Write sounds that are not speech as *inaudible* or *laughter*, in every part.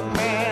man.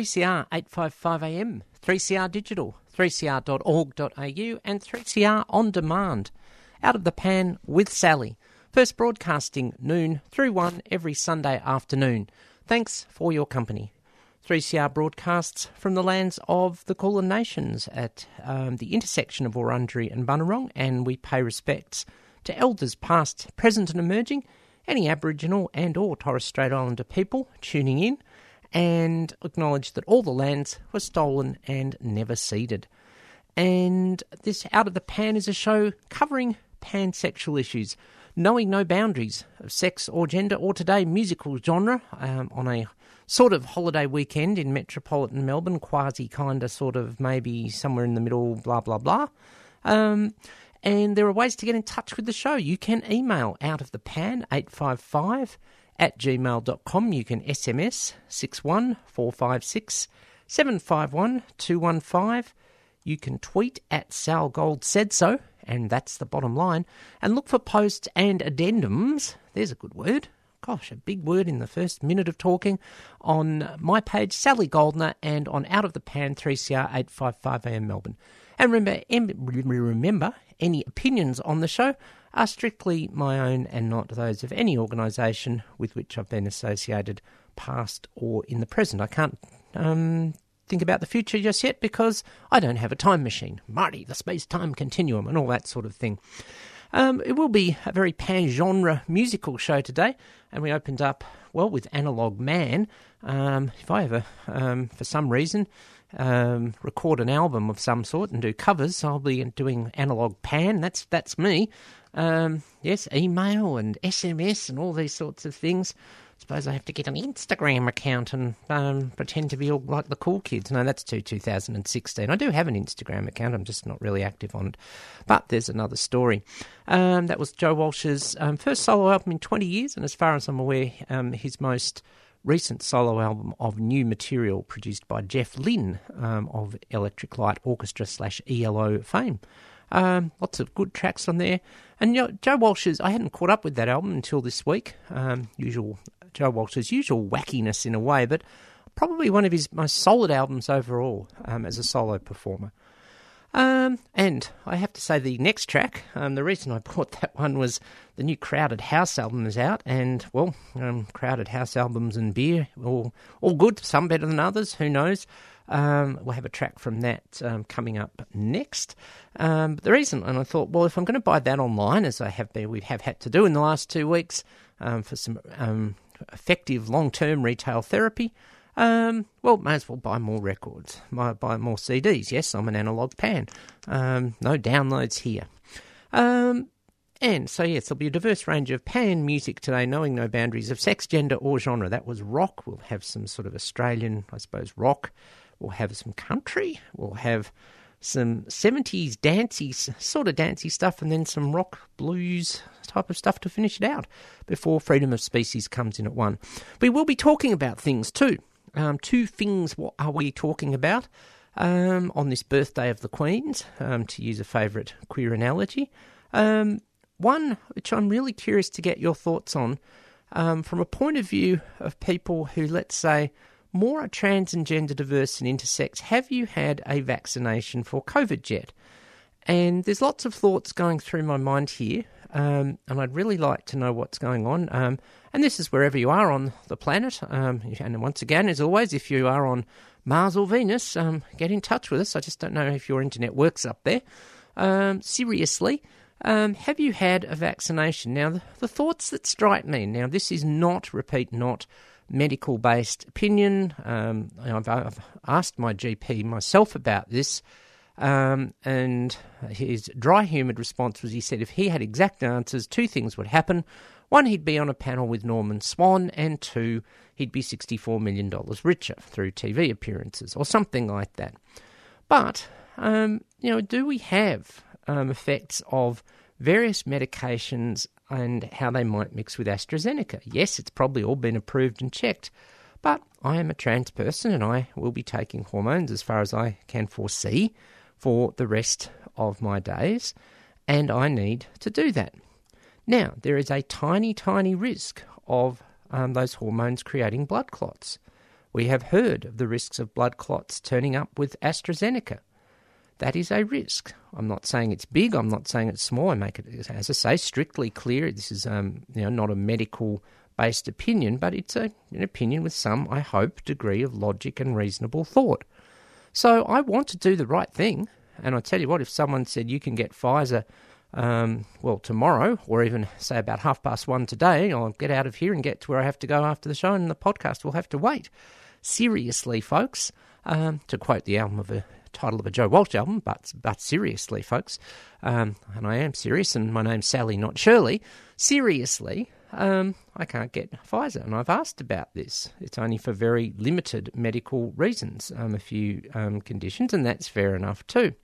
3CR 855 AM, 3CR Digital, 3cr.org.au, and 3CR On Demand. Out of the Pan with Sally. First broadcasting noon through 1 every Sunday afternoon. Thanks for your company. 3CR broadcasts from the lands of the Kulin Nations at um, the intersection of Wurundjeri and Bunurong, and we pay respects to elders past, present, and emerging, any Aboriginal and or Torres Strait Islander people tuning in, and acknowledge that all the lands were stolen and never ceded. And this Out of the Pan is a show covering pansexual issues, knowing no boundaries of sex or gender or today musical genre um, on a sort of holiday weekend in metropolitan Melbourne, quasi kind of sort of maybe somewhere in the middle, blah, blah, blah. Um, and there are ways to get in touch with the show. You can email out of the pan 855 at gmail.com. You can SMS 61456 751 215. You can tweet at Sal Gold said so, and that's the bottom line. And look for posts and addendums. There's a good word. Gosh, a big word in the first minute of talking on my page, Sally Goldner, and on Out of the Pan 3CR 855 AM Melbourne. And remember, remember, any opinions on the show are strictly my own and not those of any organisation with which I've been associated, past or in the present. I can't um, think about the future just yet because I don't have a time machine. Marty, the space time continuum, and all that sort of thing. Um, it will be a very pan genre musical show today, and we opened up, well, with Analog Man. Um, if I ever, um, for some reason, um, record an album of some sort and do covers, I'll be doing Analog Pan. That's, that's me. Um, yes, email and SMS and all these sorts of things I suppose I have to get an Instagram account and um, pretend to be all like the cool kids. No, that's too 2016. I do have an Instagram account. I'm just not really active on it. But there's another story. Um, that was Joe Walsh's um, first solo album in 20 years, and as far as I'm aware, um, his most recent solo album of new material produced by Jeff Lynne um, of Electric Light Orchestra slash ELO fame. Um, lots of good tracks on there. And you know, Joe Walsh's, I hadn't caught up with that album until this week. Um, usual Joe Walsh's usual wackiness in a way, but probably one of his most solid albums overall um, as a solo performer. Um, and I have to say, the next track, um, the reason I bought *laughs* that one was the new Crowded House album is out, and well, um, Crowded House albums and beer, all all good. Some better than others. Who knows? Um, we'll have a track from that um, coming up next. Um, but the reason, and I thought, well, if I'm going to buy that online, as I have been, we have had to do in the last two weeks um, for some um, effective long term retail therapy, um, well, may as well buy more records, buy, more CDs. Yes, I'm an analog pan. Um, no downloads here. Um, and so, yes, there'll be a diverse range of pan music today, knowing no boundaries of sex, gender, or genre. That was rock. We'll have some sort of Australian, I suppose, rock. We'll have some country. We'll have some 70s dancey, sort of dancey stuff, and then some rock, blues type of stuff to finish it out before freedom of species comes in at one. We will be talking about things too. Um, two things what are we talking about um, on this birthday of the Queen's, um, to use a favourite queer analogy. Um, one which I'm really curious to get your thoughts on um, from a point of view of people who, let's say, more are trans and gender diverse and intersex. Have you had a vaccination for COVID yet? And there's lots of thoughts going through my mind here, um, and I'd really like to know what's going on. Um, and this is wherever you are on the planet. Um, and once again, as always, if you are on Mars or Venus, um, get in touch with us. I just don't know if your internet works up there. Um, seriously, um, have you had a vaccination? Now, the, the thoughts that strike me, now, this is not, repeat, not medical based opinion. Um, I've, I've, asked my GP myself about this, um, and his dry, humid response was he said if he had exact answers, two things would happen. One, he'd be on a panel with Norman Swan, and two, he'd be $64 million richer through TV appearances or something like that. But, um, you know, do we have um, effects of various medications and how they might mix with AstraZeneca. Yes, it's probably all been approved and checked, but I am a trans person and I will be taking hormones as far as I can foresee for the rest of my days, and I need to do that. Now, there is a tiny, tiny risk of um, those hormones creating blood clots. We have heard of the risks of blood clots turning up with AstraZeneca. That is a risk. I'm not saying it's big. I'm not saying it's small. I make it, as I say, strictly clear. This is, um, you know, not a medical based opinion, but it's a, an opinion with some, I hope, degree of logic and reasonable thought. So I want to do the right thing. And I tell you what, if someone said you can get Pfizer, um, well, tomorrow, or even say about half past one today, I'll get out of here and get to where I have to go after the show, and the podcast will have to wait. Seriously, folks, um, to quote the album of a title of a Joe Walsh album, but but seriously, folks, um, and I am serious, and my name's Sally, not Shirley. Seriously, um, I can't get Pfizer, and I've asked about this. It's only for very limited medical reasons, um, a few um, conditions, and that's fair enough too.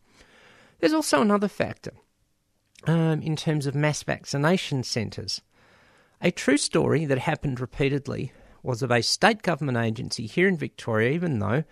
There's also another factor um, in terms of mass vaccination centres. A true story that happened repeatedly was of a state government agency here in Victoria, even though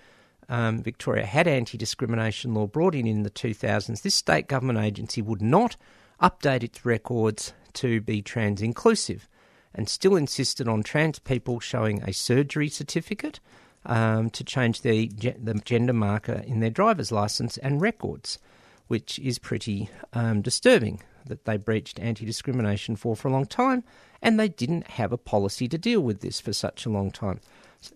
um, Victoria had anti discrimination law brought in in the 2000s, this state government agency would not update its records to be trans inclusive and still insisted on trans people showing a surgery certificate um, to change the, the gender marker in their driver's license and records, which is pretty um, disturbing that they breached anti discrimination for for a long time and they didn't have a policy to deal with this for such a long time.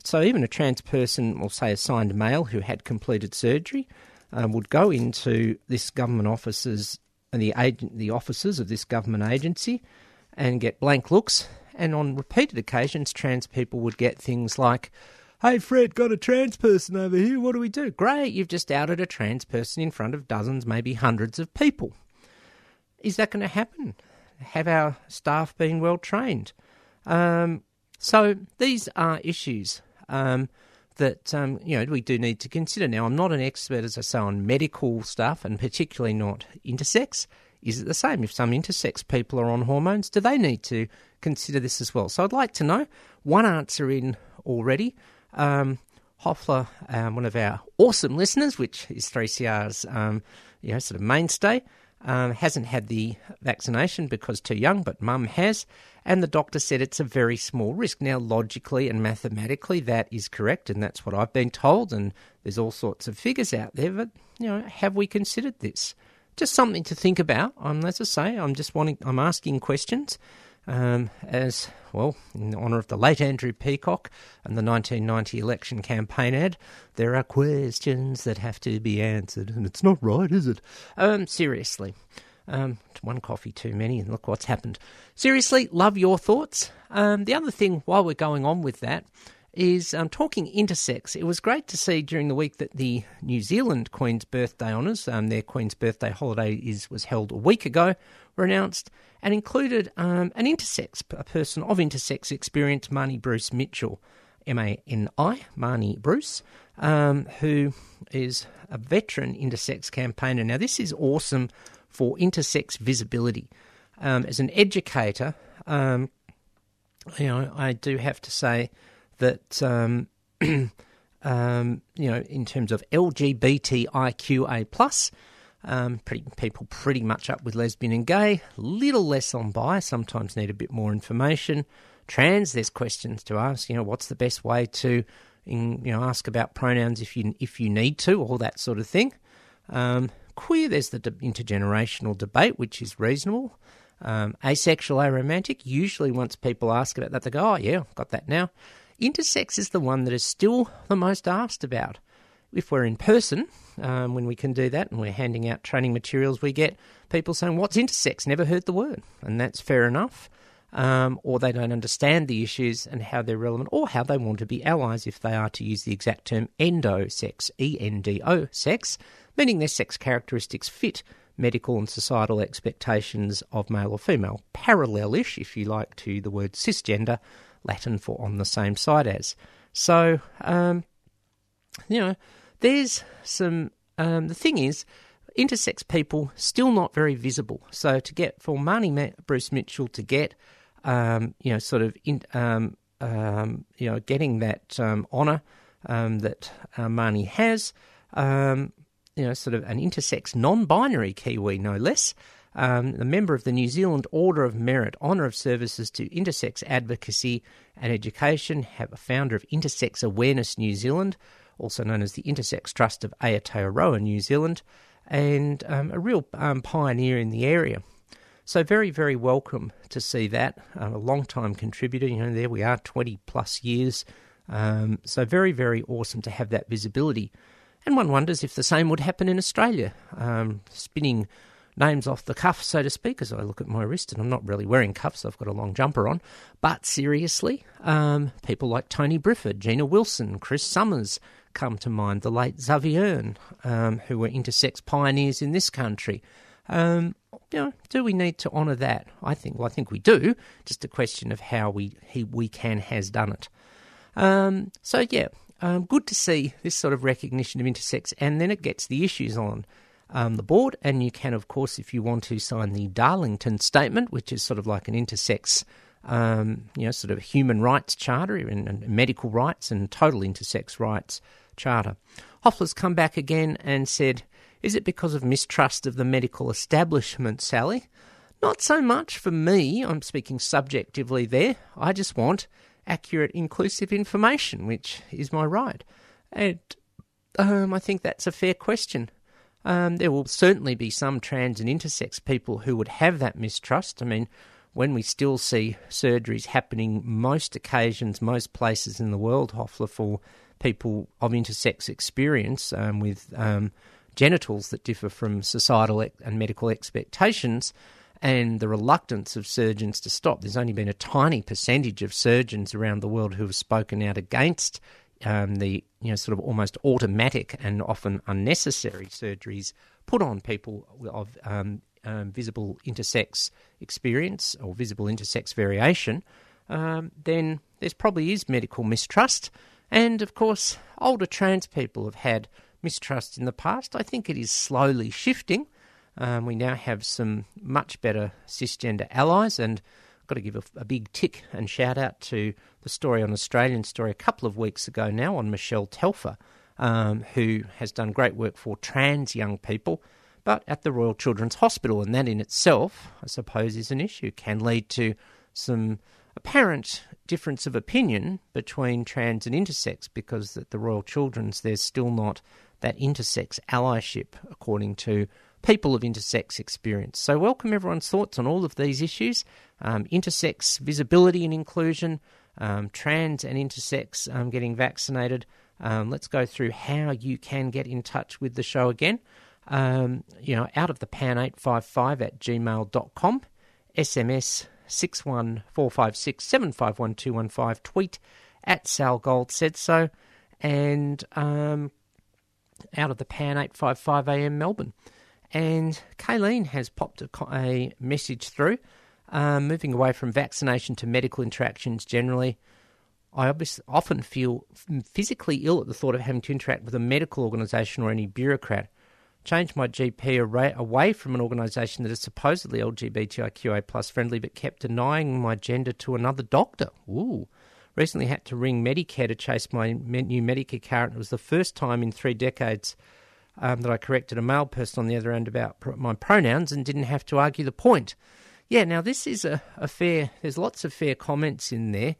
So even a trans person, or say a signed male who had completed surgery, um, would go into this government offices and the agent, the offices of this government agency, and get blank looks. And on repeated occasions, trans people would get things like, "Hey Fred, got a trans person over here. What do we do?" Great, you've just outed a trans person in front of dozens, maybe hundreds of people. Is that going to happen? Have our staff been well trained? Um, so these are issues um, that um, you know we do need to consider. Now, I'm not an expert, as I say, on medical stuff, and particularly not intersex. Is it the same? If some intersex people are on hormones, do they need to consider this as well? So I'd like to know. One answer in already. Um, Hoffler, um, one of our awesome listeners, which is 3CR's um, you know, sort of mainstay, um, hasn't had the vaccination because too young, but mum has, and the doctor said it's a very small risk. Now, logically and mathematically, that is correct, and that's what I've been told, and there's all sorts of figures out there, but, you know, have we considered this? Just something to think about. Um, as I say, I'm just wanting, I'm asking questions. Um, as well, in honour of the late Andrew Peacock and the 1990 election campaign ad, there are questions that have to be answered, and it's not right, is it? Um, seriously. Um, one coffee too many, and look what's happened. Seriously, love your thoughts. Um, the other thing, while we're going on with that, is um, talking intersex. It was great to see during the week that the New Zealand Queen's Birthday honours, um, their Queen's Birthday holiday is was held a week ago, were announced and included um, an intersex, a person of intersex experience, Mani Bruce Mitchell, M A N I, Mani Bruce, um, who is a veteran intersex campaigner. Now, this is awesome for intersex visibility. Um, as an educator, um, you know, I do have to say that. Um, *clears throat* um, you know, in terms of LGBTIQA plus, um, pretty, people pretty much up with lesbian and gay, little less on bi, sometimes need a bit more information. Trans, there's questions to ask, you know, what's the best way to, in, you know, ask about pronouns if you if you need to, all that sort of thing. Um, queer, there's the de- intergenerational debate, which is reasonable. Um, asexual, aromantic, usually once people ask about that, they go, oh yeah, got that now. Intersex is the one that is still the most asked about. If we're in person, um, when we can do that and we're handing out training materials, we get people saying, What's intersex? Never heard the word. And that's fair enough. Um, or they don't understand the issues and how they're relevant, or how they want to be allies if they are to use the exact term endosex, E N D O sex, meaning their sex characteristics fit medical and societal expectations of male or female. Parallelish, if you like, to the word cisgender, Latin for on the same side as. So, um, you know, there's some. Um, the thing is, intersex people still not very visible. So to get for Mani Ma- Bruce Mitchell to get, um, you know, sort of in, um, um you know, getting that um, honour um, that uh, Mani has, you know, sort of an intersex non-binary Kiwi, no less. um, a member of the New Zealand Order of Merit, Honour of Services to Intersex Advocacy and Education, have a founder of Intersex Awareness New Zealand, also known as the Intersex Trust of Aotearoa New Zealand, and um, a real um, pioneer in the area. So very, very welcome to see that. Uh, a long time contributor, you know, there we are, 20 plus years. Um, so very, very awesome to have that visibility. And one wonders if the same would happen in Australia. Um, spinning names off the cuff, so to speak, as I look at my wrist, and I'm not really wearing cuffs, I've got a long jumper on. But seriously, um, people like Tony Briffa, Gina Wilson, Chris Summers come to mind, the late Xavier, um, who were intersex pioneers in this country. Um, you know, do we need to honour that? I think, well, I think we do. Just a question of how we he, we can has done it. Um, so yeah, um, good to see this sort of recognition of intersex, and then it gets the issues on um, the board. And you can, of course, if you want to, sign the Darlington Statement, which is sort of like an intersex, um, you know, sort of human rights charter and, and, medical rights and total intersex rights charter. Hoffler's come back again and said, "Is it because of mistrust of the medical establishment, Sally?" Not so much for me. I'm speaking subjectively there. I just want accurate, inclusive information, which is my right. And um, I think that's a fair question. Um, there will certainly be some trans and intersex people who would have that mistrust. I mean, when we still see surgeries happening most occasions, most places in the world, Hoffler, for people of intersex experience um, with um, genitals that differ from societal and medical expectations, and the reluctance of surgeons to stop. There's only been a tiny percentage of surgeons around the world who have spoken out against um, the you know sort of almost automatic and often unnecessary surgeries put on people of um, um, visible intersex experience or visible intersex variation. Um, then there's probably is medical mistrust, and of course older trans people have had mistrust in the past. I think it is slowly shifting. Um, we now have some much better cisgender allies, and I've got to give a, a, big tick and shout out to the story on Australian Story a couple of weeks ago now on Michelle Telfer, um, who has done great work for trans young people, but at the Royal Children's Hospital, and that in itself, I suppose, is an issue, can lead to some apparent difference of opinion between trans and intersex because at the Royal Children's there's still not that intersex allyship according to people of intersex experience. So, welcome everyone's thoughts on all of these issues um, intersex visibility and inclusion, um, trans and intersex um, getting vaccinated. Um, let's go through how you can get in touch with the show again. Um, you know, out of the pan855 at gmail.com, SMS 61456 tweet at Sal Gold said so, and um, out of the pan 855 AM Melbourne. And Kayleen has popped a, a message through, um, moving away from vaccination to medical interactions generally. I obviously often feel physically ill at the thought of having to interact with a medical organisation or any bureaucrat. Changed my GP away from an organisation that is supposedly LGBTIQA plus friendly, but kept denying my gender to another doctor. Ooh. Recently had to ring Medicare to chase my new Medicare card. It was the first time in three decades um, that I corrected a male person on the other end about my pronouns and didn't have to argue the point. Yeah, now this is a, a fair, there's lots of fair comments in there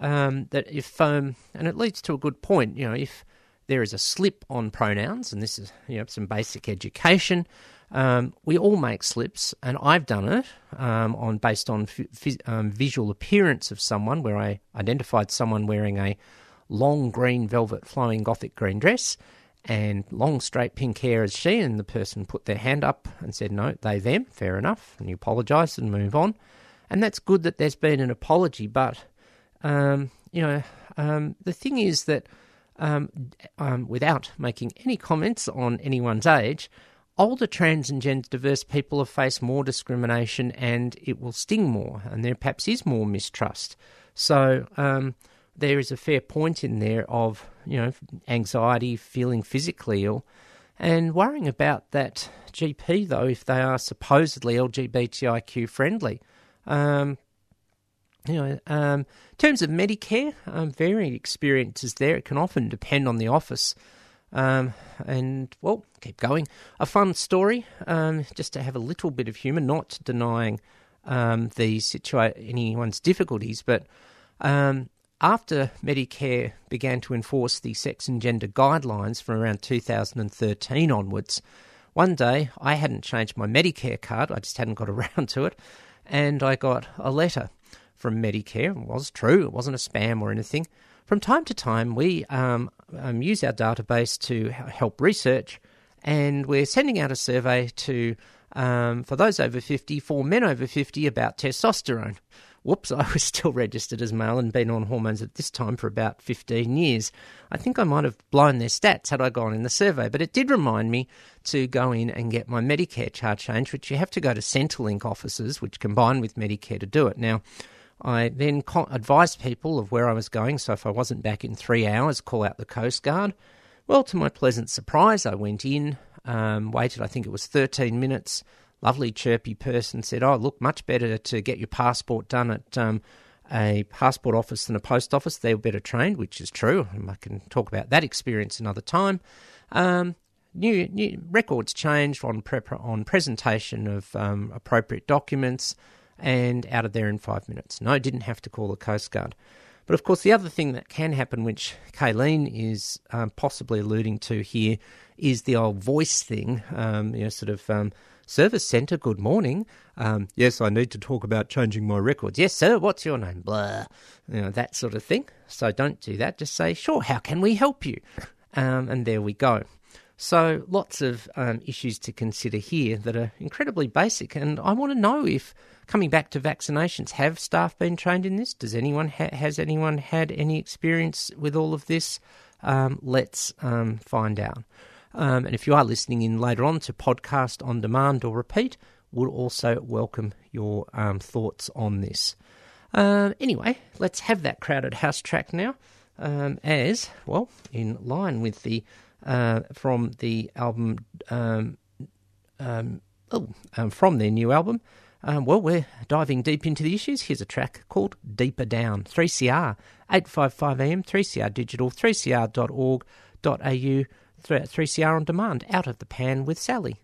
um, that if, um, and it leads to a good point, you know, if there is a slip on pronouns, and this is, you know, some basic education, um, we all make slips, and I've done it um, on based on f- um, visual appearance of someone, where I identified someone wearing a long green velvet flowing gothic green dress, and long straight pink hair as she, and the person put their hand up and said, No, they, them, fair enough, and you apologise and move on. And that's good that there's been an apology, but, um, you know, um, the thing is that um, um without making any comments on anyone's age, older trans and gender diverse people have faced more discrimination and it will sting more, and there perhaps is more mistrust. So, um, there is a fair point in there of, you know, anxiety, feeling physically ill, and worrying about that GP, though, if they are supposedly LGBTIQ friendly. Um, know, um, in terms of Medicare, um, varying experiences there. It can often depend on the office. Um, and, well, keep going. A fun story, um, just to have a little bit of humour, not denying um, the situa- anyone's difficulties, but um, after Medicare began to enforce the sex and gender guidelines from around 2013 onwards, one day I hadn't changed my Medicare card, I just hadn't got *laughs* around to it, and I got a letter from Medicare. Was true, it wasn't a spam or anything. From time to time, we um, um, use our database to help research, and we're sending out a survey to um, for those over 50, for men over 50, about testosterone. Whoops, *laughs* I was still registered as male and been on hormones at this time for about 15 years. I think I might have blown their stats had I gone in the survey, but it did remind me to go in and get my Medicare chart changed, which you have to go to Centrelink offices, which combine with Medicare to do it. Now, I then advised people of where I was going, so if I wasn't back in three hours, call out the Coast Guard. Well, to my pleasant surprise, I went in, um, waited, I think it was 13 minutes. Lovely, chirpy person said, Oh, look, much better to get your passport done at um, a passport office than a post office. They're better trained, which is true. I can talk about that experience another time. Um, new, new records changed on, prep, on presentation of um, appropriate documents and out of there in five minutes. No, didn't have to call the Coast Guard. But of course, the other thing that can happen, which Kayleen is um, possibly alluding to here, is the old voice thing. Um, you know, sort of um, service centre. Good morning. Um, yes, I need to talk about changing my records. Yes, sir. What's your name? Blah. You know that sort of thing. So don't do that. Just say, sure. How can we help you? Um, and there we go. So lots of um, issues to consider here that are incredibly basic. And I want to know if coming back to vaccinations, have staff been trained in this? Does anyone ha- has anyone had any experience with all of this? Um, let's um, find out. Um, and if you are listening in later on to podcast on demand or repeat, we'll also welcome your um, thoughts on this. Uh, anyway, let's have that crowded house track now. Um, as well, in line with the uh, from the album, um, um, oh, um, from their new album. Um, well, we're diving deep into the issues. Here's a track called Deeper Down. 3CR, 855 AM, 3CR Digital, 3cr.org.au, 3CR on demand, out of the pan with Sally.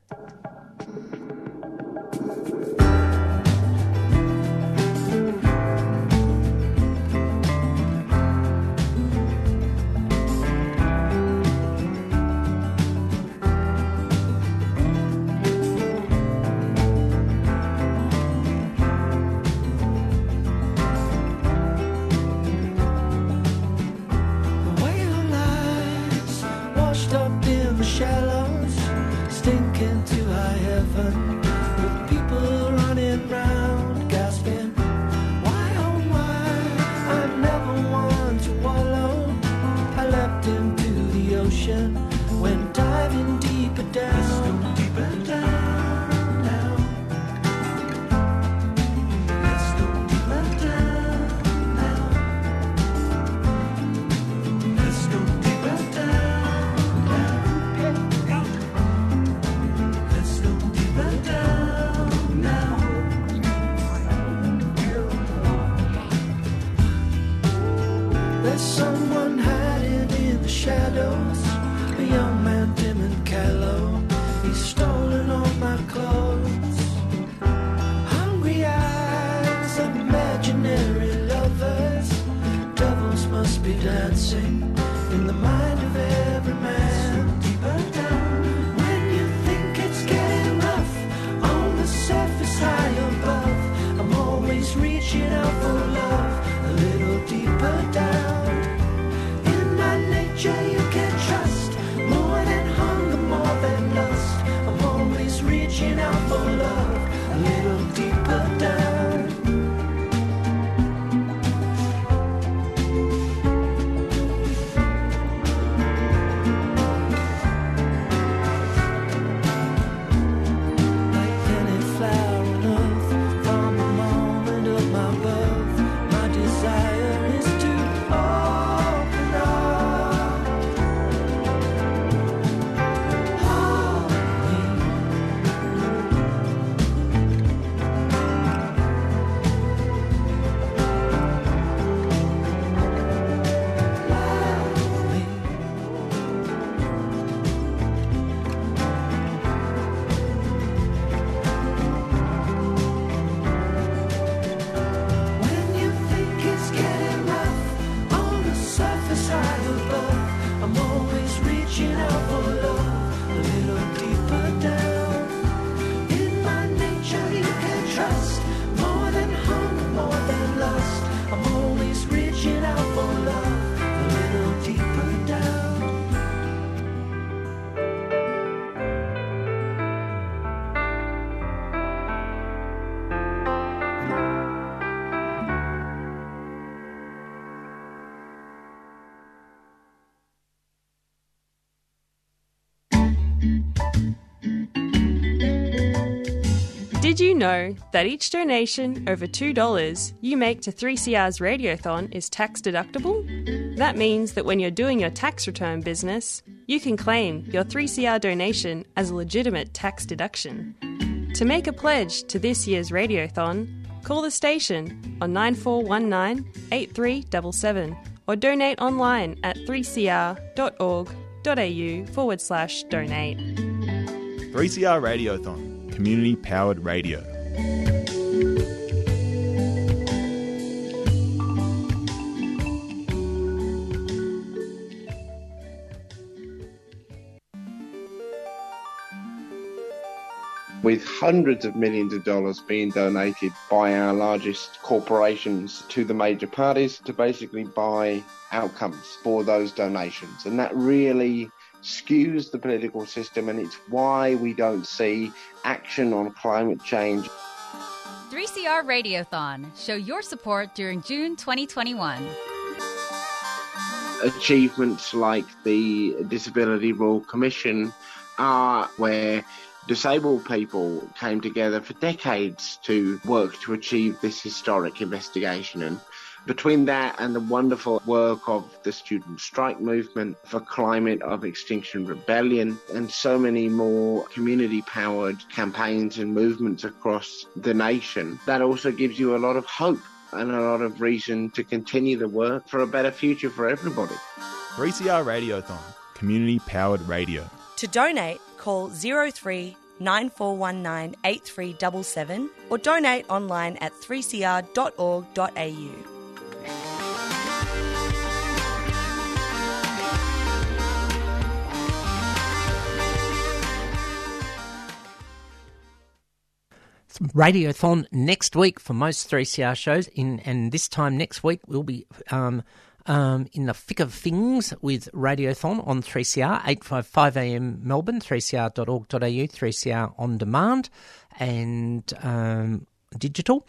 Know that each donation over $2 you make to 3CR's Radiothon is tax deductible? That means that when you're doing your tax return business, you can claim your 3CR donation as a legitimate tax deduction. To make a pledge to this year's Radiothon, call the station on 9419 8377 or donate online at 3cr.org.au forward slash donate. 3CR Radiothon, community powered radio. with hundreds of millions of dollars being donated by our largest corporations to the major parties to basically buy outcomes for those donations. And that really skews the political system, and it's why we don't see action on climate change. 3CR Radiothon. Show your support during June 2021. Achievements like the Disability Royal Commission are where disabled people came together for decades to work to achieve this historic investigation. And between that and the wonderful work of the student strike movement for climate of extinction rebellion and so many more community powered campaigns and movements across the nation that also gives you a lot of hope and a lot of reason to continue the work for a better future for everybody 3CR Radiothon, community powered radio. To donate, call 03 9419 8377 or donate online at 3cr.org.au. Radiothon next week for most 3CR shows. In and this time next week we'll be um, um, in the thick of things with Radiothon on 3CR 855 AM Melbourne 3cr.org.au 3CR on demand and um, digital.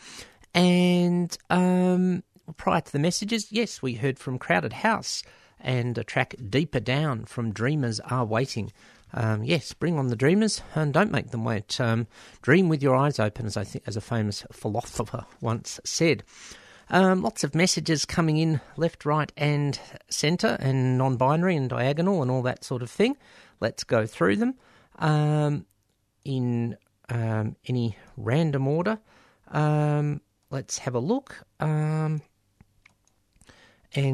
And um, prior to the messages, yes, we heard from Crowded House and a track Deeper Down from Dreamers Are Waiting. Um, yes, bring on the dreamers and don't make them wait. Um, dream with your eyes open, as I think, as a famous philosopher once said. Um, lots of messages coming in left, right, and centre, and non binary and diagonal, and all that sort of thing. Let's go through them um, in um, any random order. Um, let's have a look and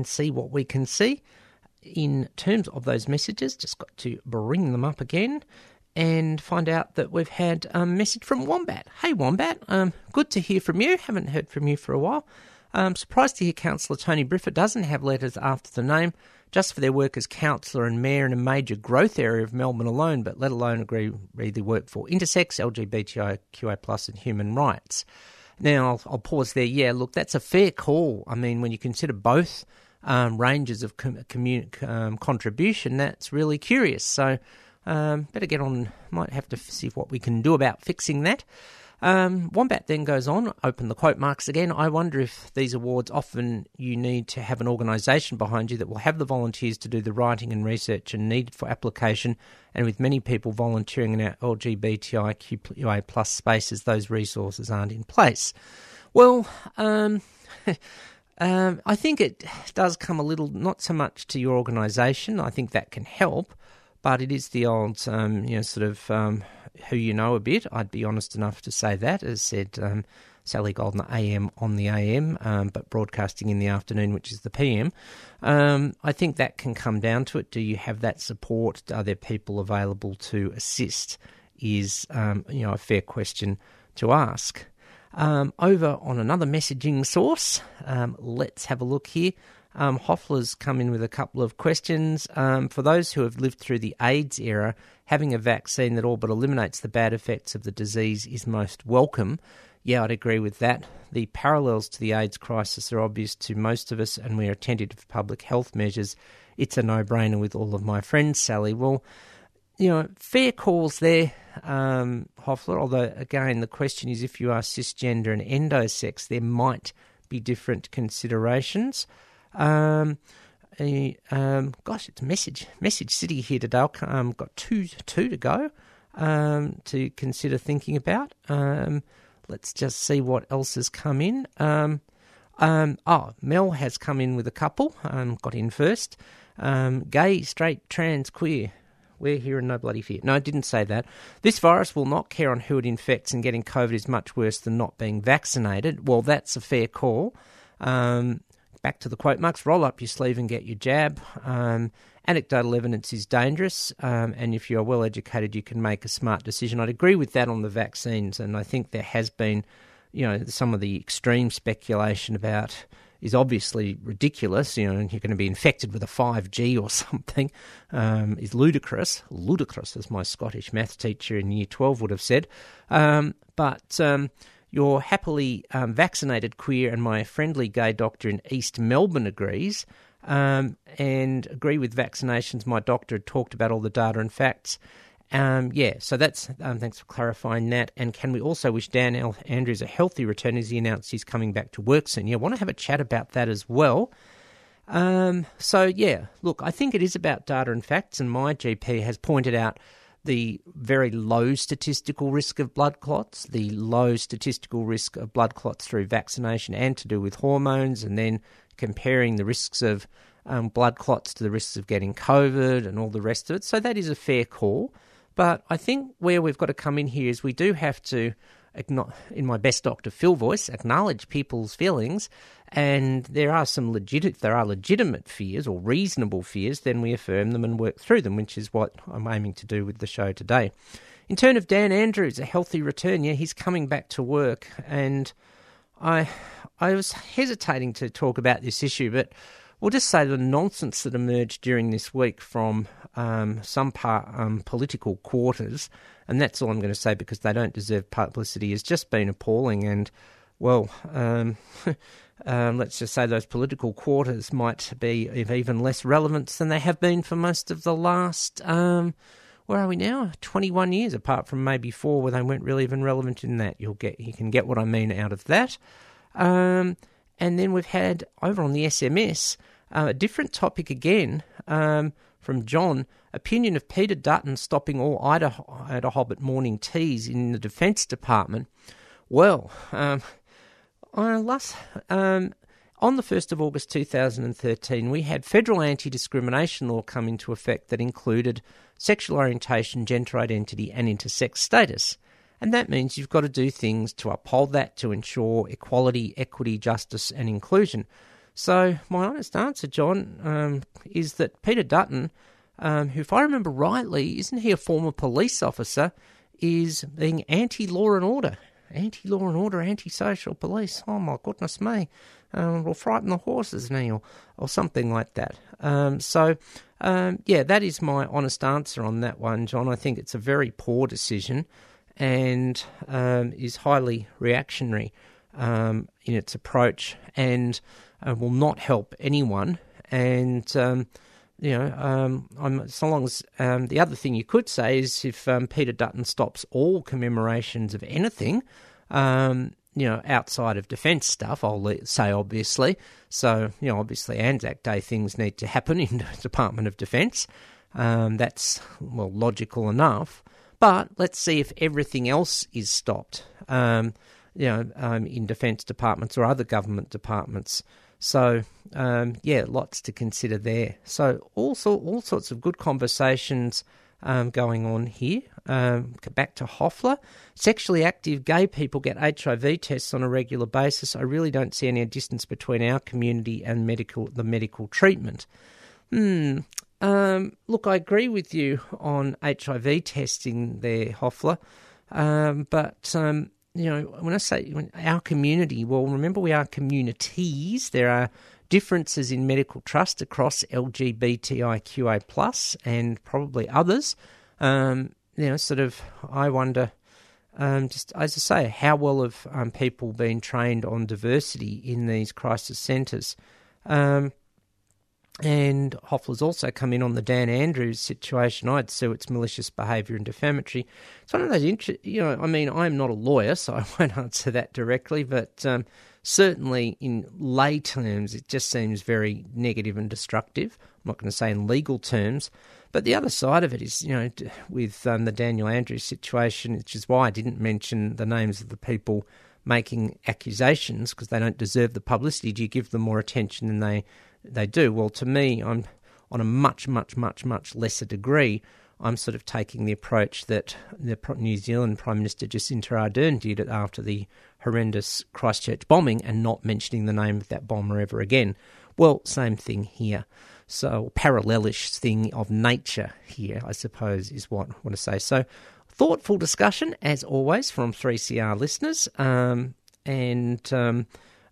see what we can see. In terms of those messages, just got to bring them up again and find out that we've had a message from Wombat. Hey, Wombat, um, good to hear from you. Haven't heard from you for a while. I'm surprised to hear Councillor Tony Briffa doesn't have letters after the name, just for their work as councillor and mayor in a major growth area of Melbourne alone, but let alone agree really work for intersex, LGBTIQA+, and human rights. Now, I'll, I'll pause there. Yeah, look, that's a fair call. I mean, when you consider both um, ranges of com- commun- um, contribution, that's really curious. So, um, better get on, might have to see what we can do about fixing that. Um, Wombat then goes on, open the quote marks again. I wonder if these awards often you need to have an organisation behind you that will have the volunteers to do the writing and research and needed for application. And with many people volunteering in our LGBTIQA plus spaces, those resources aren't in place. Well, um, *laughs* um, I think it does come a little, not so much to your organisation. I think that can help, but it is the old, um, you know, sort of um, who you know a bit. I'd be honest enough to say that, as said um, Sally Goldner AM on the AM, um, but broadcasting in the afternoon, which is the PM. Um, I think that can come down to it. Do you have that support? Are there people available to assist? Is you know a fair question to ask. Um, over on another messaging source, um, let's have a look here. Um, Hoffler's come in with a couple of questions. Um, for those who have lived through the AIDS era, having a vaccine that all but eliminates the bad effects of the disease is most welcome. Yeah, I'd agree with that. The parallels to the AIDS crisis are obvious to most of us, and we're attentive to public health measures. It's a no brainer with all of my friends, Sally. Well, you know, fair calls there, um, Hoffler, although, again, the question is if you are cisgender and endosex, there might be different considerations. Um, a, um, gosh, it's message message city here today. Um, got two two to go um, to consider thinking about. Um, let's just see what else has come in. Um, um, oh, Mel has come in with a couple. Um, got in first. Um, gay, straight, trans, queer. We're here and no bloody fear. No, I didn't say that. This virus will not care on who it infects, and getting COVID is much worse than not being vaccinated. Well, that's a fair call. Um, back to the quote marks roll up your sleeve and get your jab. Um, anecdotal evidence is dangerous, um, and if you're well educated, you can make a smart decision. I'd agree with that on the vaccines, and I think there has been, you know, some of the extreme speculation about is obviously ridiculous. You know, you're going to be infected with a 5G or *laughs* something um, is ludicrous. Ludicrous, as my Scottish math teacher in Year 12 would have said. Um, but um, you're happily um, vaccinated queer, and my friendly gay doctor in East Melbourne agrees. Um, and agree with vaccinations. My doctor had talked about all the data and facts. Um, yeah, so that's um, thanks for clarifying that. And can we also wish Dan L- Andrews a healthy return as he announced he's coming back to work soon? Yeah, want to have a chat about that as well. Um, so yeah, look, I think it is about data and facts, and my GP has pointed out the very low statistical risk of blood clots, the low statistical risk of blood clots through vaccination and to do with hormones, and then comparing the risks of um, blood clots to the risks of getting COVID and all the rest of it. So that is a fair call. But I think where we've got to come in here is we do have to, in my best Dr. Phil voice, acknowledge people's feelings. And there are some legit, if there are legitimate fears or reasonable fears, then we affirm them and work through them, which is what I'm aiming to do with the show today. In turn of Dan Andrews, a healthy return, yeah, he's coming back to work, and I, I was hesitating to talk about this issue, but we'll just say the nonsense that emerged during this week from um, some part, um, political quarters, and that's all I'm going to say because they don't deserve publicity, has just been appalling. And, well, um, *laughs* um, let's just say those political quarters might be of even less relevance than they have been for most of the last. Um, where are we now? Twenty-one years, apart from maybe four, where they weren't really even relevant in that. You'll get, you can get what I mean out of that. Um, and then we've had over on the SMS uh, a different topic again um, from John. Opinion of Peter Dutton stopping all Ida, IDAHOBIT morning teas in the Defence Department. Well, um, last, um, on the 1st of August 2013, we had federal anti discrimination law come into effect that included sexual orientation, gender identity, and intersex status. And that means you've got to do things to uphold that to ensure equality, equity, justice, and inclusion. So, my honest answer, John, um, is that Peter Dutton, um, who, if I remember rightly, isn't he a former police officer, is being anti law and order. Anti law and order, anti social police. Oh, my goodness me. Um, will frighten the horses now, or, something like that. Um, so, um, yeah, that is my honest answer on that one, John. I think it's a very poor decision and um, is highly reactionary in its approach and uh, will not help anyone. And um, you know, um, so long as um, the other thing you could say is if um, Peter Dutton stops all commemorations of anything, you know, outside of defence stuff, I'll say obviously. So, you know, obviously Anzac Day things need to happen *laughs* in the Department of Defence. Um, that's, well, logical enough. But let's see if everything else is stopped, um, you know, um, in defence departments or other government departments. So, um, yeah, lots to consider there. So, also all sorts of good conversations um, going on here. Um, back to Hoffler. Sexually active gay people get HIV tests on a regular basis. I really don't see any distance between our community and medical the medical treatment. Hmm. Um, look, I agree with you on HIV testing there, Hoffler. Um, but, um, you know, when I say our community, well, remember we are communities. There are differences in medical trust across LGBTIQA plus and probably others. Um, you know, sort of, I wonder, um, just as I say, how well have um, people been trained on diversity in these crisis centres? Um, and Hoffler's also come in on the Dan Andrews situation. I'd sue its malicious behaviour and defamatory. It's one of those, inter- you know, I mean, I'm not a lawyer, so *laughs* I won't answer that directly, but um, certainly in lay terms, it just seems very negative and destructive. I'm not going to say in legal terms, But the other side of it is, you know, with um, the Daniel Andrews situation, which is why I didn't mention the names of the people making accusations because they don't deserve the publicity. Do you give them more attention than they they do? Well, to me, I'm on a much, much, much, much lesser degree. I'm sort of taking the approach that the New Zealand Prime Minister Jacinda Ardern did after the horrendous Christchurch bombing and not mentioning the name of that bomber ever again. Well, same thing here. So, parallelish thing of nature here, I suppose, is what I want to say. So, thoughtful discussion, as always, from 3CR listeners. Um, and, um,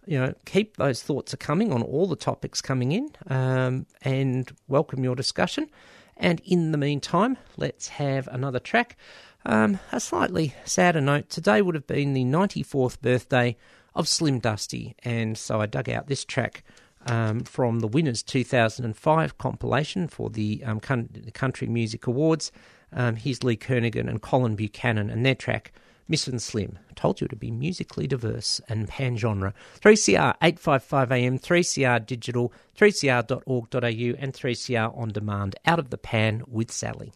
you know, keep those thoughts are coming on all the topics coming in um, and welcome your discussion. And in the meantime, let's have another track. Um, a slightly sadder note today would have been the 94th birthday of Slim Dusty, and so I dug out this track um, from the Winners 2005 compilation for the um, Country Music Awards. Um, here's Lee Kernaghan and Colin Buchanan, and their track Missin' Slim. Told you to be musically diverse and pan genre. 3CR 855 AM, 3CR digital, 3cr.org.au, and 3CR on demand. Out of the pan with Sally.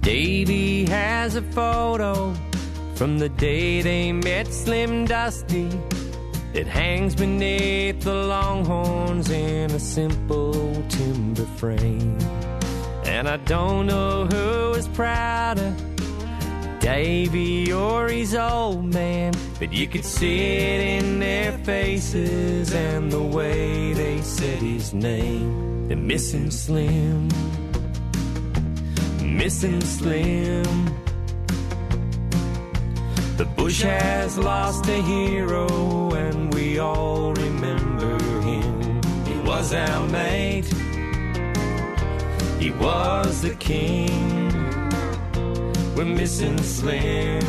Davy has a photo from the day they met Slim Dusty. It hangs beneath the longhorns in a simple timber frame. And I don't know who is prouder, Davy or his old man. But you could see it in their faces and the way they said his name. They're missing Slim missing Slim. Bush has lost a hero, and we all remember him. He was our mate, he was the king. We're missing Slim,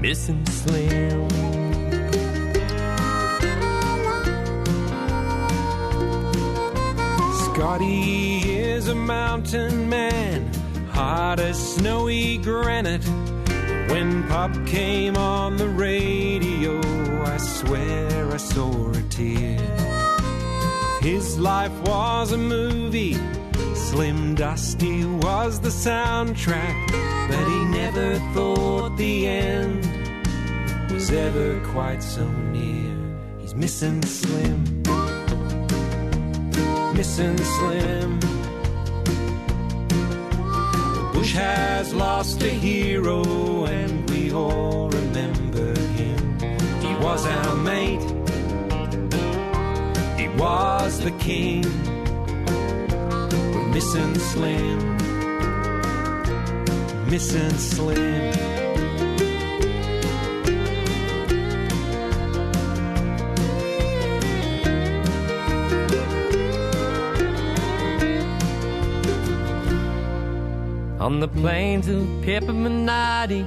missing Slim. Scotty is a mountain man, hard as snowy granite. When Pop came on the radio, I swear I saw a tear. His life was a movie, Slim Dusty was the soundtrack, but he never thought the end was ever quite so near. He's missing Slim missing Slim. Bush has lost a hero, and we all remember him. He was our mate, he was the king. We're missing Slim, missing Slim. On the plains of Pippaminati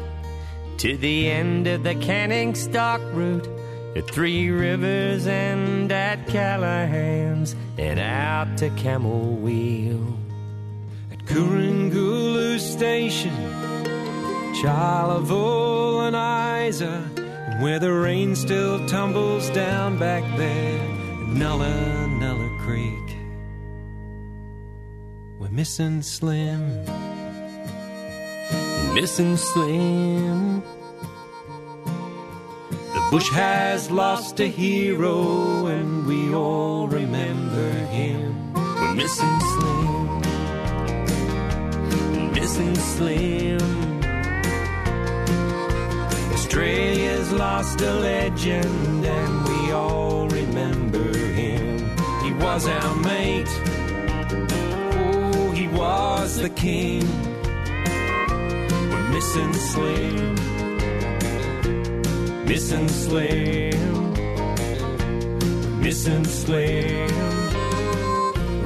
to the end of the Canning Stock route at Three Rivers and at Callahan's and out to Camel Wheel at Kurungulu Station, Charleville and Isa, and where the rain still tumbles down back there at Nulla Nulla Creek. We're missing Slim missing Slim. The bush has lost a hero, and we all remember him. We're missing Slim, missing Slim. Australia's lost a legend, and we all remember him. He was our mate, oh, he was the king missing Slim, missing Slim, missing Slim.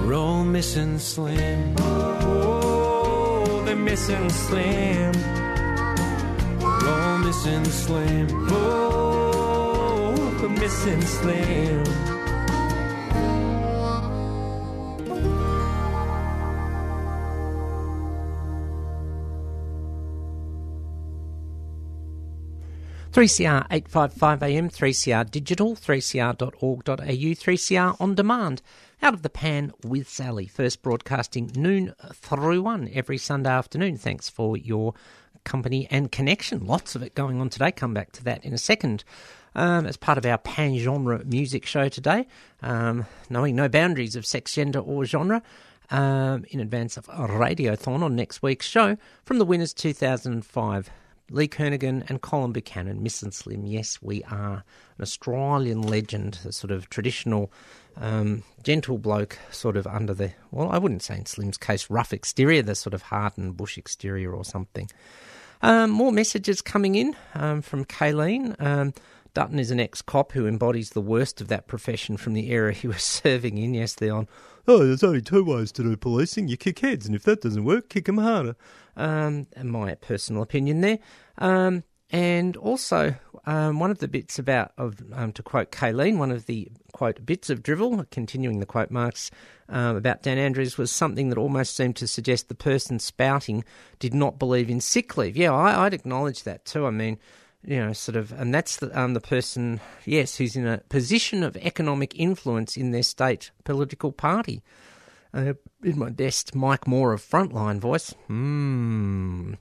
We're missing Slim. Oh, they're missing Slim. We're missing Slim. Oh, we're missing Slim. 3CR 855 AM, 3CR digital, 3cr.org.au, 3CR on demand. Out of the pan with Sally. First broadcasting noon through one every Sunday afternoon. Thanks for your company and connection. Lots of it going on today. Come back to that in a second. Um, as part of our pan genre music show today, um, knowing no boundaries of sex, gender, or genre. Um, in advance of a radiothon on next week's show from the winners 2005 Lee Kernaghan and Colin Buchanan, Missin' Slim. Yes, we are an Australian legend, a sort of traditional, um, gentle bloke, sort of under the, well, I wouldn't say in Slim's case, rough exterior, the sort of hardened bush exterior or something. Um, more messages coming in um, from Kayleen. Um, Dutton is an ex cop who embodies the worst of that profession from the era he was *laughs* serving in. Yes, they're on. Oh, there's only two ways to do policing. You kick heads, and if that doesn't work, kick them harder. Um, my personal opinion there. Um, and also, um, one of the bits about, of um, to quote Kayleen, one of the quote bits of drivel, continuing the quote marks um, about Dan Andrews, was something that almost seemed to suggest the person spouting did not believe in sick leave. Yeah, I, I'd acknowledge that too. I mean, you know, sort of, and that's the um, the person, yes, who's in a position of economic influence in their state political party. Uh, in my best Mike Moore of Frontline voice. Hmm.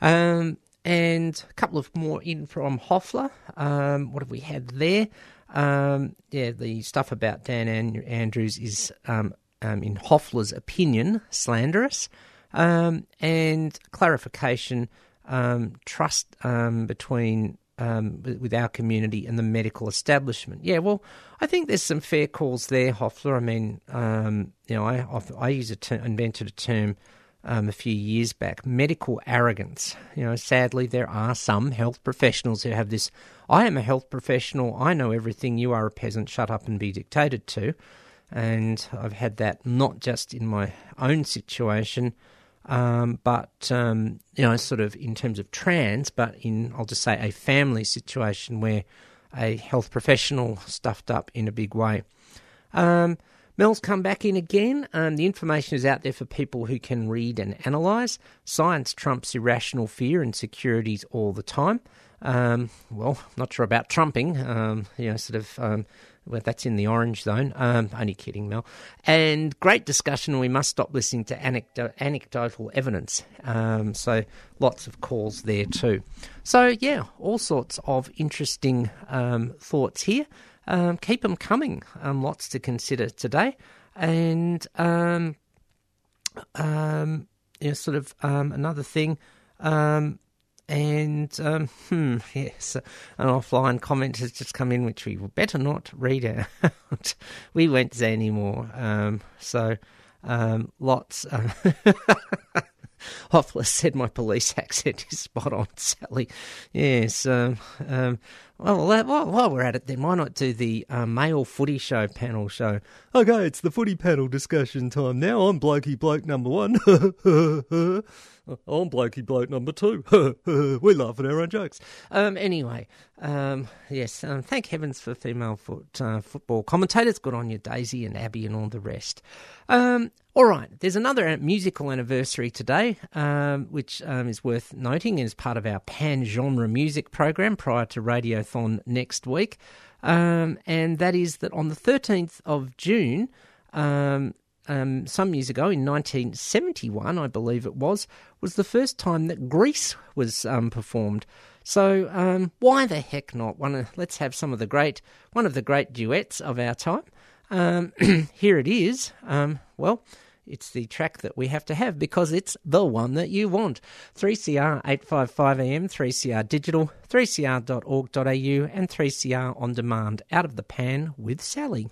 Um, and a couple of more in from Hoffler. Um, what have we had there? Um, yeah, the stuff about Dan Andrews is, um, um, in Hoffler's opinion, slanderous. Um, and clarification um, trust between um, with our community and the medical establishment. Yeah, well, I think there's some fair calls there, Hoffler. I mean, um, you know, I I use a term, invented a term um, a few years back, medical arrogance. You know, sadly, there are some health professionals who have this. I am a health professional. I know everything. You are a peasant. Shut up and be dictated to. And I've had that not just in my own situation um, but um, you know, sort of in terms of trans, but in I'll just say a family situation where a health professional stuffed up in a big way. Um, Mel's come back in again. Um, the information is out there for people who can read and analyse. Science trumps irrational fear and securities all the time. Um, well, not sure about trumping. Um, you know, sort of well, that's in the orange zone. Um, only kidding, Mel. And great discussion. We must stop listening to anecdo- anecdotal evidence. Um, so lots of calls there too. So yeah, all sorts of interesting um, thoughts here. Um, keep them coming. Um, lots to consider today. And um, you know, sort of another thing. And um, hmm, yes, an offline comment has just come in, which we better not read out. *laughs* we won't say anymore. Um, so um, lots. Um, *laughs* Hoffler said my police *laughs* accent is spot on, Sally. Yes. Um, um, well, while, while, we're at it, then why not do the uh, male footy show panel show? Okay, it's the footy panel discussion time now. I'm Blokey Bloke number one. *laughs* I'm Blokey Bloke number two. *laughs* we laugh at our own jokes. Um, anyway, um, yes, um, thank heavens for female foot, uh, football commentators. Good on you, Daisy and Abby and all the rest. Um, all right, there's another musical anniversary today, um, which um, is worth noting as part of our pan genre music program prior to Radiothon next week. Um, and that is that on the 13th of June, um, um, some years ago, in 1971, I believe it was, was the first time that Grease was um, performed. So um, why the heck not? One of, let's have some of the great, one of the great duets of our time. Um, *clears throat* here it is. Um, well, it's the track that we have to have because it's the one that you want. 3CR 855 AM, 3CR digital, 3cr.org.au, and 3CR on demand. Out of the pan with Sally.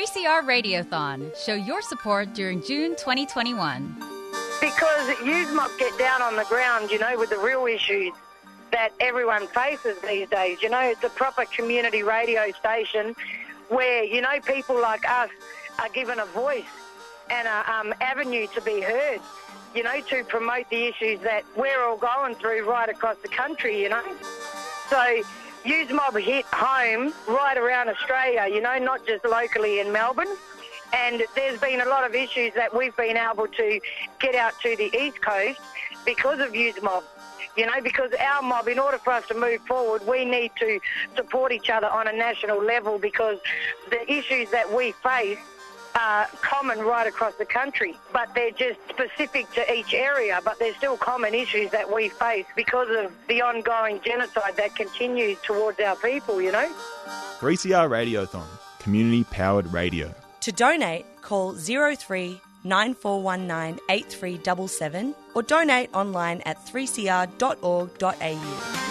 3CR Radiothon. Show your support during June 2021. Because USMOP get down on the ground, you know, with the real issues that everyone faces these days. You know, it's a proper community radio station where, you know, people like us are given a voice and an um, avenue to be heard, you know, to promote the issues that we're all going through right across the country, you know. So Use Mob hit home right around Australia, you know, not just locally in Melbourne. And there's been a lot of issues that we've been able to get out to the East Coast because of Use Mob. You know, because our mob, in order for us to move forward, we need to support each other on a national level because the issues that we face are common right across the country, but they're just specific to each area, but they're still common issues that we face because of the ongoing genocide that continues towards our people, you know? 3CR Radiothon, community powered radio. To donate, call 03 9419 8377 or donate online at 3cr.org.au.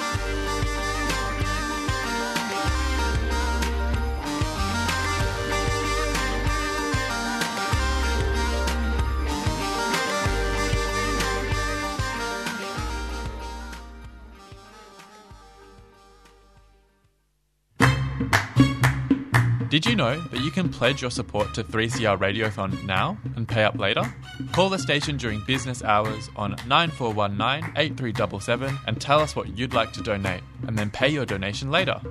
Did you know that you can pledge your support to 3CR Radiothon now and pay up later? Call the station during business hours on 9419 8377 and tell us what you'd like to donate, and then pay your donation later.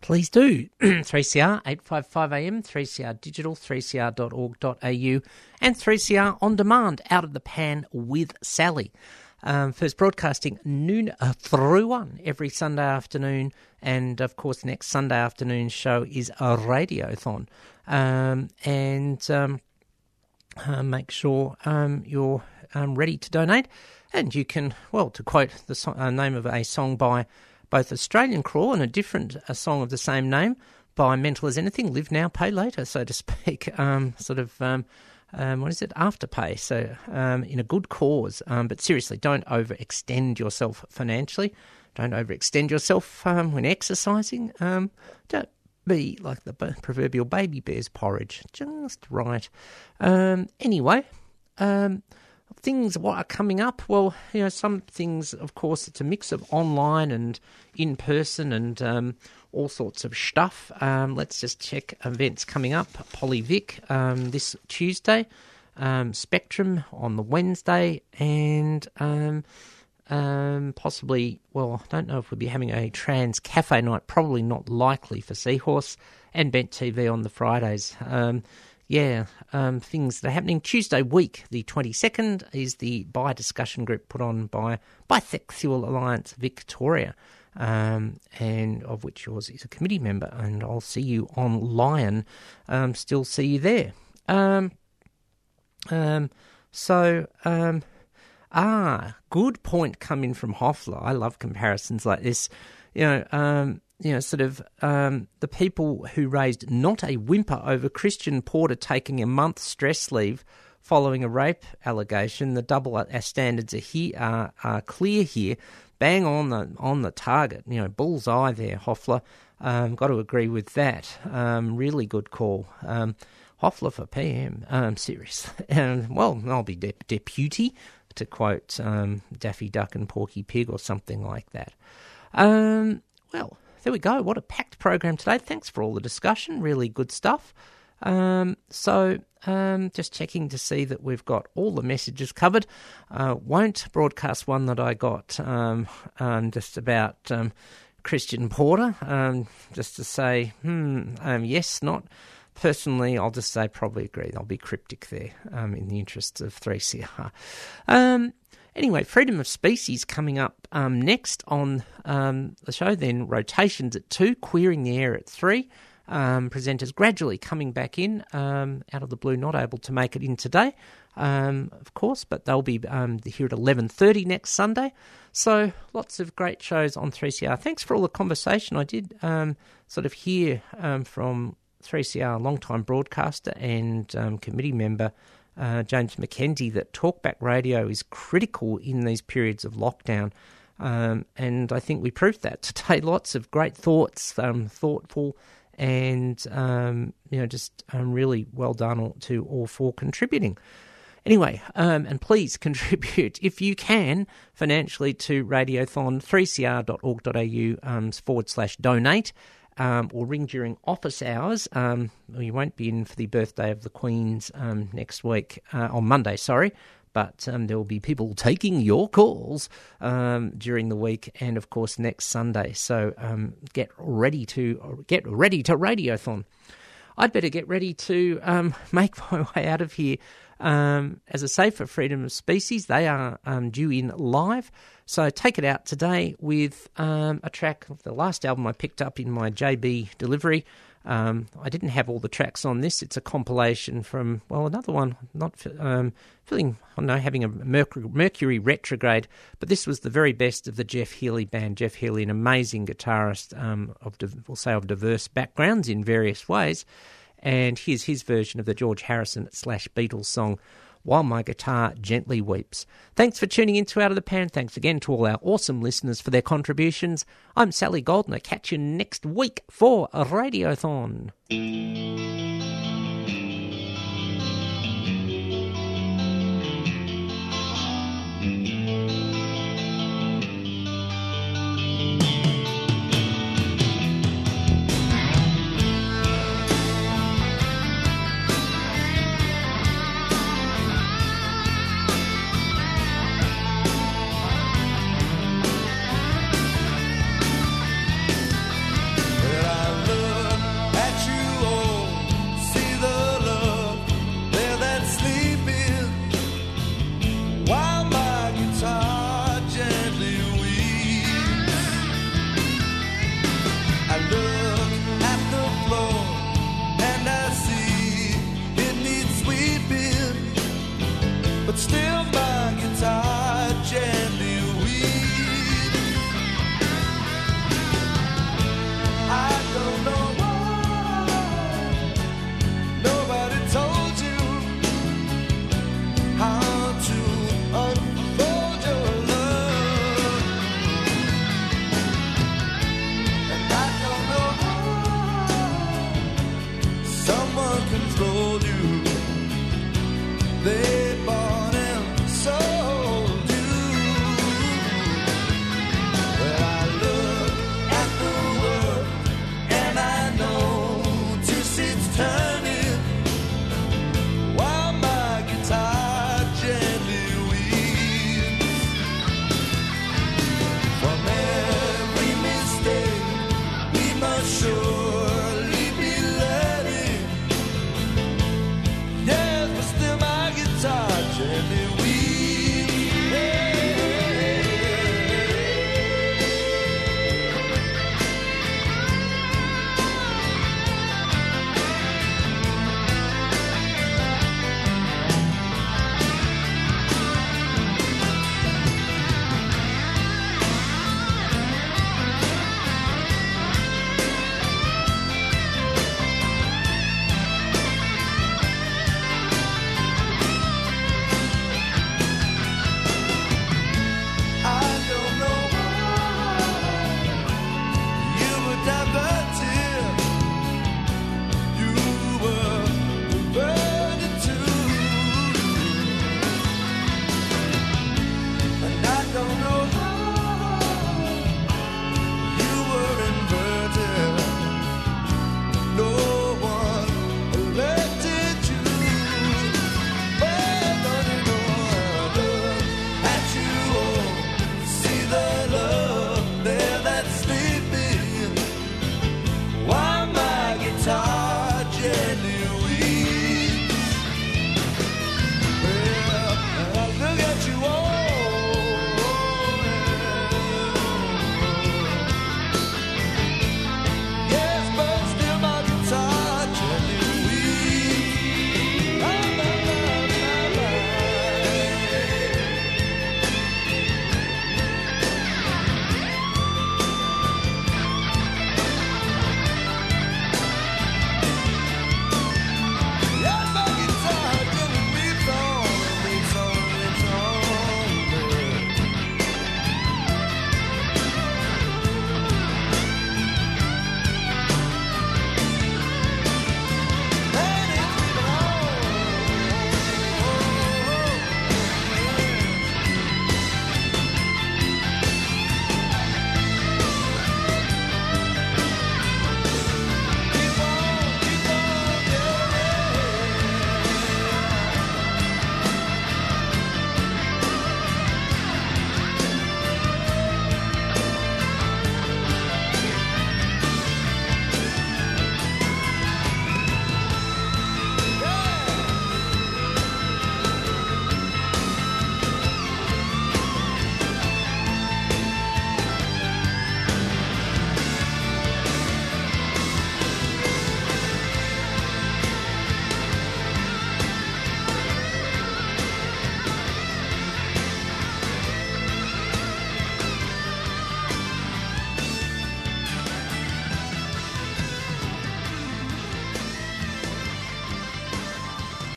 Please do. *clears throat* 3CR 855 AM, 3CR Digital, 3cr.org.au, and 3CR On Demand out of the pan with Sally. Um, first broadcasting noon uh, through one every Sunday afternoon, and of course, next Sunday afternoon show is a radiothon. Um, and um, uh, make sure um, you're um, ready to donate. And you can, well, to quote the so- uh, name of a song by both Australian Crawl and a different a song of the same name by Mental as Anything, Live Now, Pay Later, so to *laughs* speak. Um, sort of, um, what is it? Afterpay. So, um, in a good cause. Um, but seriously, don't overextend yourself financially. Don't overextend yourself um, when exercising. Um, don't be like the proverbial baby bear's porridge. Just right. Um, anyway, things what are coming up well you know some things of course it's a mix of online and in person and um, all sorts of stuff. Um, let's just check events coming up. Polyvic um, this tuesday um, spectrum on the wednesday and um, um, possibly well i don't know if we'll be having a trans cafe night probably not likely for seahorse and bent tv on the fridays. Um, yeah, things that are happening. Tuesday week, the 22nd, is the bi discussion group put on by Bisexual Alliance Victoria, um, and of which yours is a committee member. And I'll see you on Lion. Um, still see you there. Um, um, so, um, ah, good point coming from Hoffler. I love comparisons like this. You know, um, you know, sort of um, the people who raised not a whimper over Christian Porter taking a month stress leave following a rape allegation. The double standards are here are, are clear here, bang on the on the target. You know, bullseye there, Hoffler. Um, got to agree with that. Um, really good call. Um, Hoffler for PM. Um, seriously. *laughs* Um, well, I'll be de- deputy, to quote um, Daffy Duck and Porky Pig or something like that. Um, well, there we go. What a packed program today. Thanks for all the discussion. Really good stuff. Um, so, um, just checking to see that we've got all the messages covered. Uh, won't broadcast one that I got um, um, just about um, Christian Porter, um, just to say, hmm, um, yes, not. Personally, I'll just say probably agree. I'll be cryptic there in the interests of 3CR. Um, Anyway, freedom of species coming up um, next on um, the show. Then rotations at two, queering the air at three. Um, presenters gradually coming back in um, out of the blue, not able to make it in today, um, of course, but they'll be um, here at eleven thirty next Sunday. So lots of great shows on three CR. Thanks for all the conversation. I did sort of hear from three CR, long-time broadcaster and committee member uh, James McKenzie that talkback radio is critical in these periods of lockdown. Um, and I think we proved that *laughs* today. Lots of great thoughts, um, thoughtful, and um, you know, just um, really well done to all for contributing. Anyway, um, and please *laughs* contribute if you can financially to Radiothon 3cr.org.au um, forward slash donate. Um, or ring during office hours. Um, well, you won't be in for the birthday of the Queen's um, next week, uh, on Monday, sorry, but um, there will be people taking your calls um, during the week and, of course, next Sunday. So um, get ready to get ready to Radiothon. I'd better get ready to um, *laughs* make my way out of here. Um, as a say, for Freedom of Species, they are um, due in live. So take it out today with a track of the last album I picked up in my JB delivery. Um, I didn't have all the tracks on this. It's a compilation from, well, another one, not um, feeling, I know, having a Mercury, Mercury retrograde, but this was the very best of the Jeff Healey band. Jeff Healey, an amazing guitarist um, of, we'll say, of diverse backgrounds in various ways. And here's his version of the George Harrison slash Beatles song, While My Guitar Gently Weeps. Thanks for tuning in to Out of the Pan. Thanks again to all our awesome listeners for their contributions. I'm Sally Goldner. Catch you next week for a Radiothon. still by.